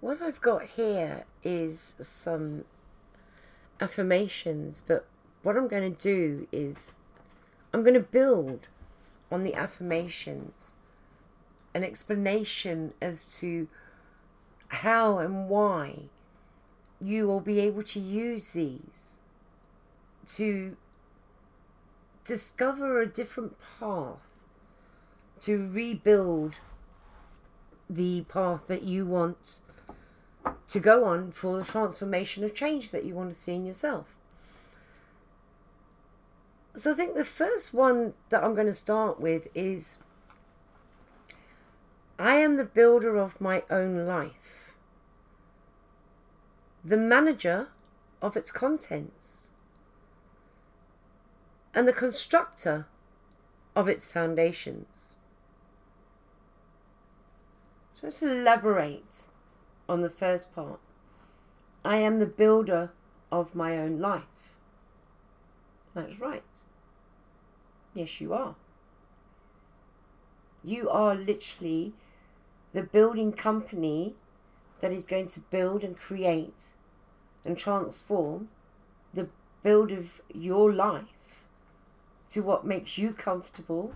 What I've got here is some affirmations, but what I'm going to do is I'm going to build on the affirmations an explanation as to how and why you will be able to use these to discover a different path to rebuild the path that you want to go on for the transformation of change that you want to see in yourself. So I think the first one that I'm going to start with is I am the builder of my own life, the manager of its contents, and the constructor of its foundations. So let's elaborate on the first part. I am the builder of my own life. That's right. Yes, you are. You are literally the building company that is going to build and create and transform the build of your life to what makes you comfortable,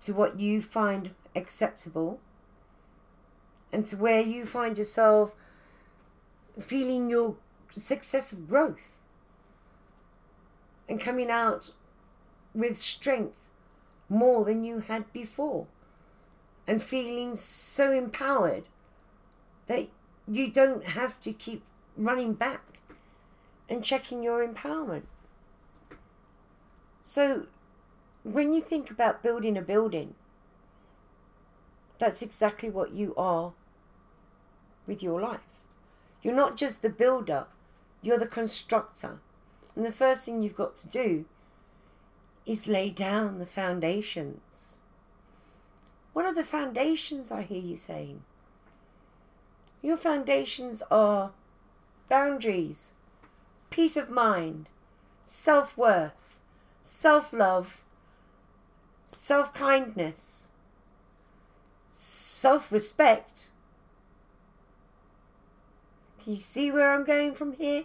to what you find acceptable, and to where you find yourself feeling your success of growth and coming out with strength more than you had before and feeling so empowered that you don't have to keep running back and checking your empowerment. So, when you think about building a building, that's exactly what you are with your life. You're not just the builder, you're the constructor. And the first thing you've got to do is lay down the foundations. What are the foundations I hear you saying? Your foundations are boundaries, peace of mind, self worth, self love, self kindness, self respect. You see where I'm going from here?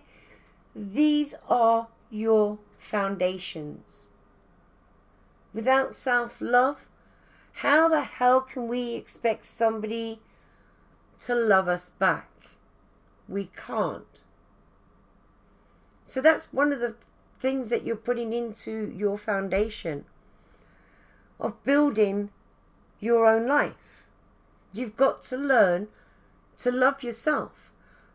These are your foundations. Without self love, how the hell can we expect somebody to love us back? We can't. So that's one of the things that you're putting into your foundation of building your own life. You've got to learn to love yourself.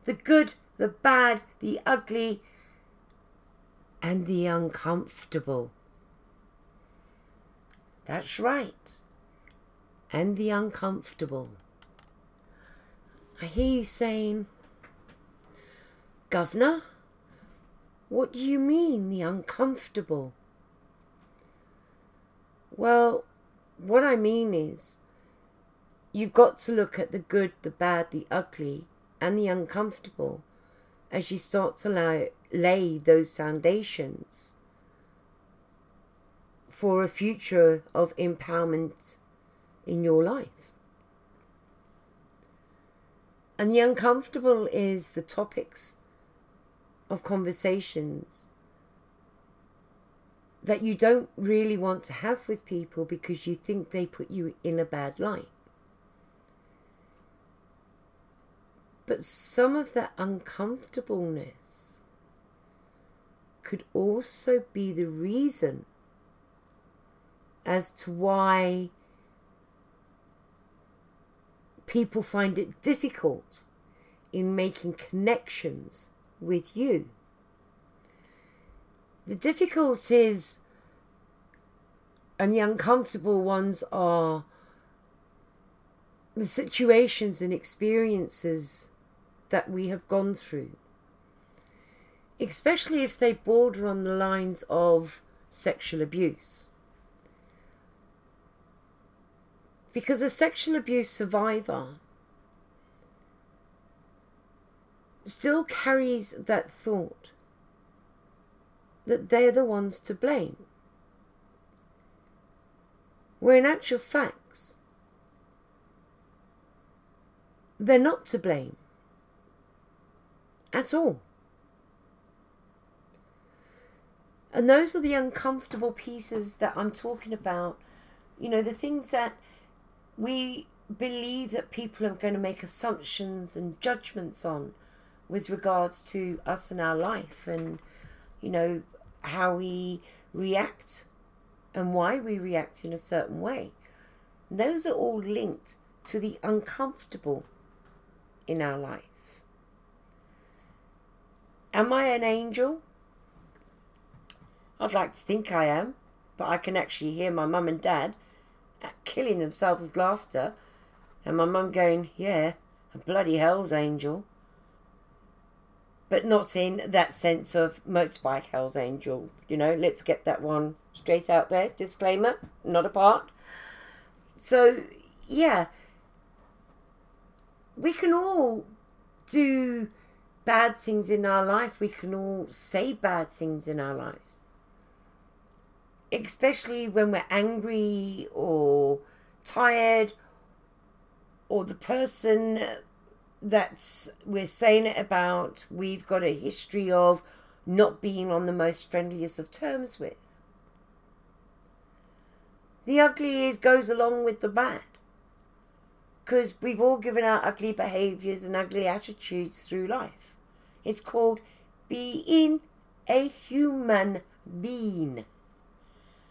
The good, the bad, the ugly, and the uncomfortable. That's right. And the uncomfortable. I hear you saying, Governor, what do you mean, the uncomfortable? Well, what I mean is, you've got to look at the good, the bad, the ugly, and the uncomfortable as you start to lay, lay those foundations for a future of empowerment in your life. And the uncomfortable is the topics of conversations that you don't really want to have with people because you think they put you in a bad light. But some of that uncomfortableness could also be the reason as to why people find it difficult in making connections with you. The difficulties and the uncomfortable ones are the situations and experiences that we have gone through, especially if they border on the lines of sexual abuse. Because a sexual abuse survivor still carries that thought that they're the ones to blame. Where in actual facts, they're not to blame. At all. And those are the uncomfortable pieces that I'm talking about. You know, the things that we believe that people are going to make assumptions and judgments on with regards to us and our life and, you know, how we react and why we react in a certain way. Those are all linked to the uncomfortable in our life. Am I an angel? I'd like to think I am, but I can actually hear my mum and dad uh, killing themselves with laughter, and my mum going, Yeah, a bloody hell's angel. But not in that sense of motorbike hell's angel. You know, let's get that one straight out there. Disclaimer, not a part. So, yeah, we can all do bad things in our life. We can all say bad things in our lives. Especially when we're angry or tired or the person that we're saying it about, we've got a history of not being on the most friendliest of terms with. The ugly is goes along with the bad because we've all given out ugly behaviors and ugly attitudes through life. It's called being a human being.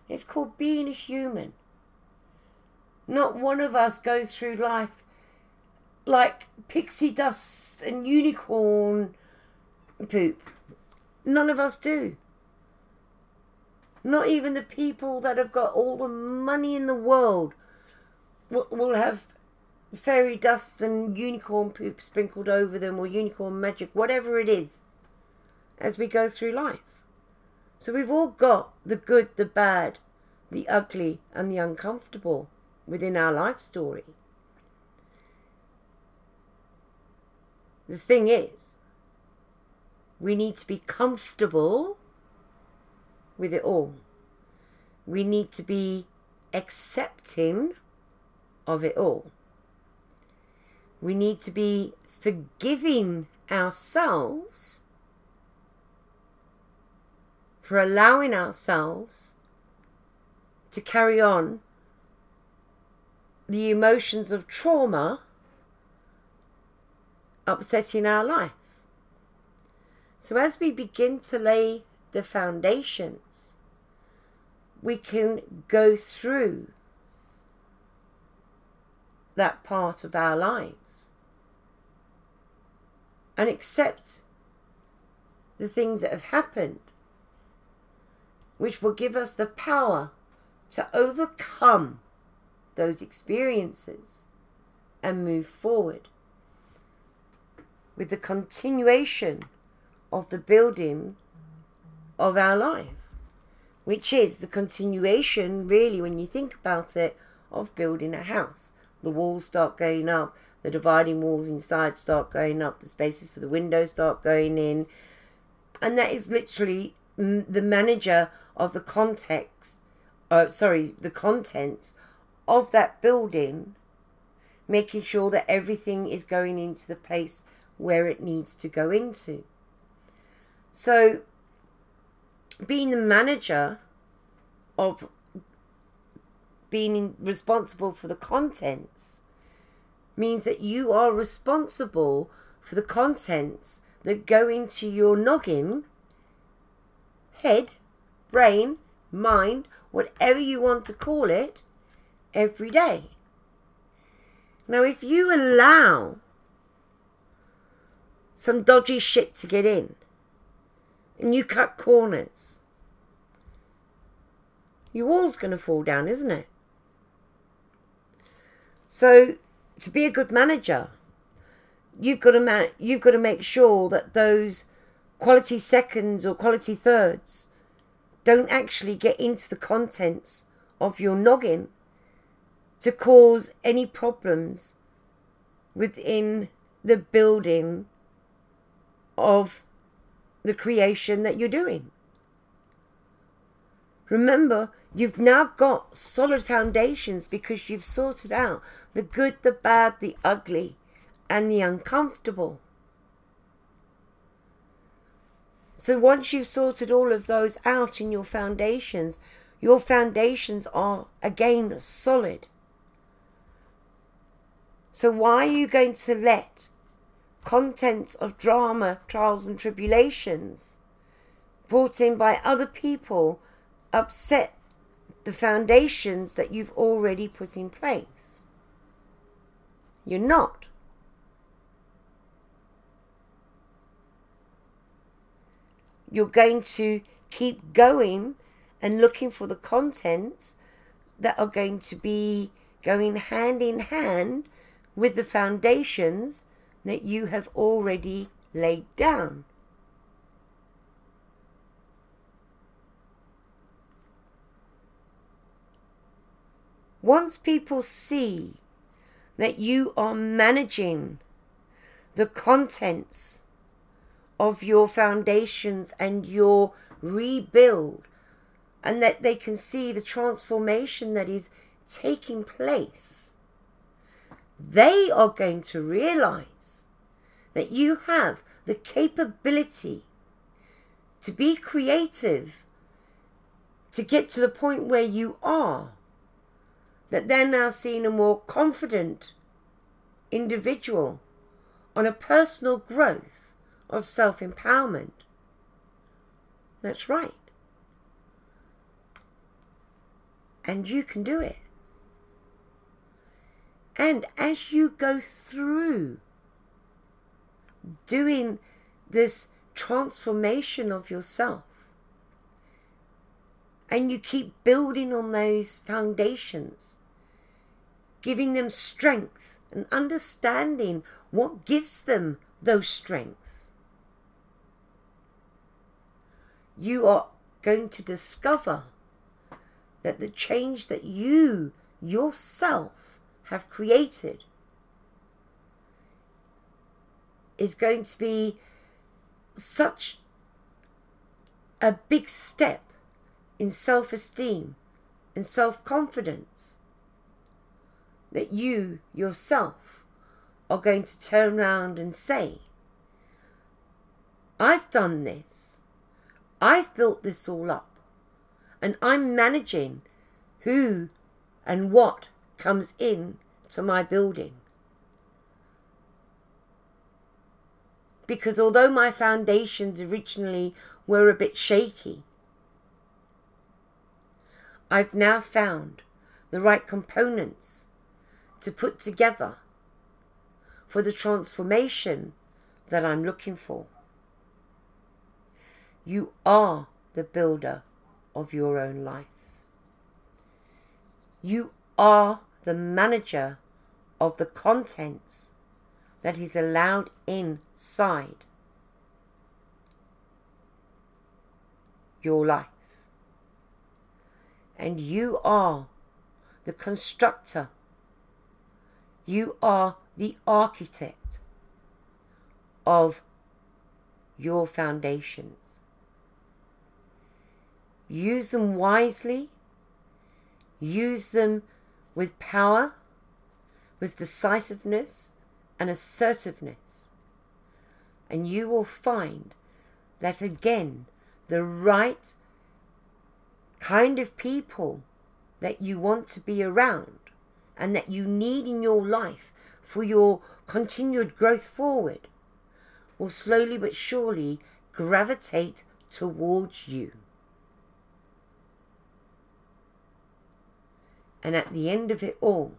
It's called being a human. Not one of us goes through life like pixie dust and unicorn poop. None of us do. Not even the people that have got all the money in the world will, will have fairy dust and unicorn poop sprinkled over them or unicorn magic, whatever it is, as we go through life. So we've all got the good, the bad, the ugly, and the uncomfortable within our life story. The thing is, we need to be comfortable with it all. We need to be accepting of it all. We need to be forgiving ourselves for allowing ourselves to carry on the emotions of trauma upsetting our life. So, as we begin to lay the foundations, we can go through that part of our lives. And accept the things that have happened, which will give us the power to overcome those experiences and move forward with the continuation of the building of our life, which is the continuation, really, when you think about it, of building a house the walls start going up, the dividing walls inside start going up, the spaces for the windows start going in. And that is literally the manager of the context, uh, sorry, the contents of that building, making sure that everything is going into the place where it needs to go into. So, being the manager of being responsible for the contents means that you are responsible for the contents that go into your noggin, head, brain, mind, whatever you want to call it, every day. Now, if you allow some dodgy shit to get in and you cut corners, your wall's going to fall down, isn't it? So to be a good manager, you've got to you've got to make sure that those quality seconds or quality thirds don't actually get into the contents of your noggin to cause any problems within the building of the creation that you're doing. Remember, You've now got solid foundations because you've sorted out the good, the bad, the ugly, and the uncomfortable. So once you've sorted all of those out in your foundations, your foundations are again solid. So why are you going to let contents of drama, trials, and tribulations brought in by other people upset the foundations that you've already put in place? You're not. You're going to keep going and looking for the contents that are going to be going hand in hand with the foundations that you have already laid down. Once people see that you are managing the contents of your foundations and your rebuild, and that they can see the transformation that is taking place, they are going to realize that you have the capability to be creative, to get to the point where you are, that they're now seeing a more confident individual on a personal growth of self empowerment. That's right. And you can do it. And as you go through doing this transformation of yourself, and you keep building on those foundations, giving them strength and understanding what gives them those strengths, you are going to discover that the change that you yourself have created is going to be such a big step in self esteem and self confidence that you yourself are going to turn around and say, I've done this. I've built this all up. And I'm managing who and what comes in to my building. Because although my foundations originally were a bit shaky, I've now found the right components to put together for the transformation that I'm looking for. You are the builder of your own life. You are the manager of the contents that is allowed inside your life. And you are the constructor. You are the architect of your foundations. Use them wisely, use them with power, with decisiveness and assertiveness, and you will find that again the right kind of people that you want to be around and that you need in your life for your continued growth forward will slowly but surely gravitate towards you. And at the end of it all,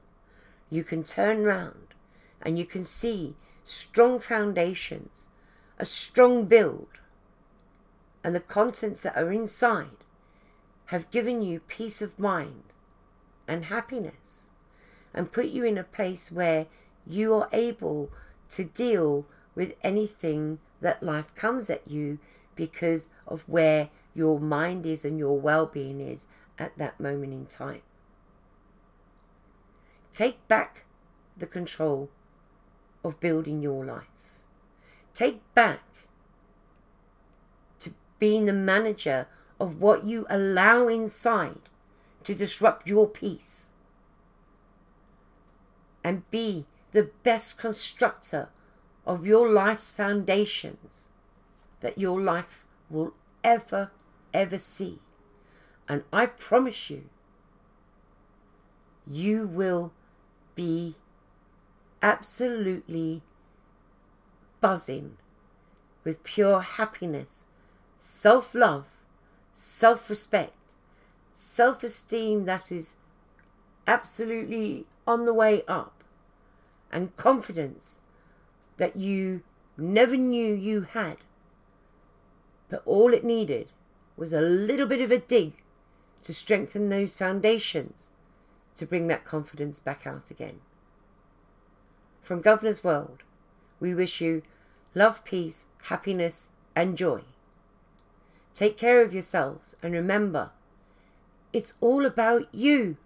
you can turn round and you can see strong foundations, a strong build, and the contents that are inside have given you peace of mind and happiness and put you in a place where you are able to deal with anything that life comes at you because of where your mind is and your well being is at that moment in time. Take back the control of building your life. Take back to being the manager of what you allow inside to disrupt your peace. And be the best constructor of your life's foundations that your life will ever, ever see. And I promise you, you will be absolutely buzzing with pure happiness, self love, self respect, self esteem that is absolutely on the way up, and confidence that you never knew you had. But all it needed was a little bit of a dig to strengthen those foundations to bring that confidence back out again. From Governor's World, we wish you love, peace, happiness, and joy. Take care of yourselves and remember, it's all about you.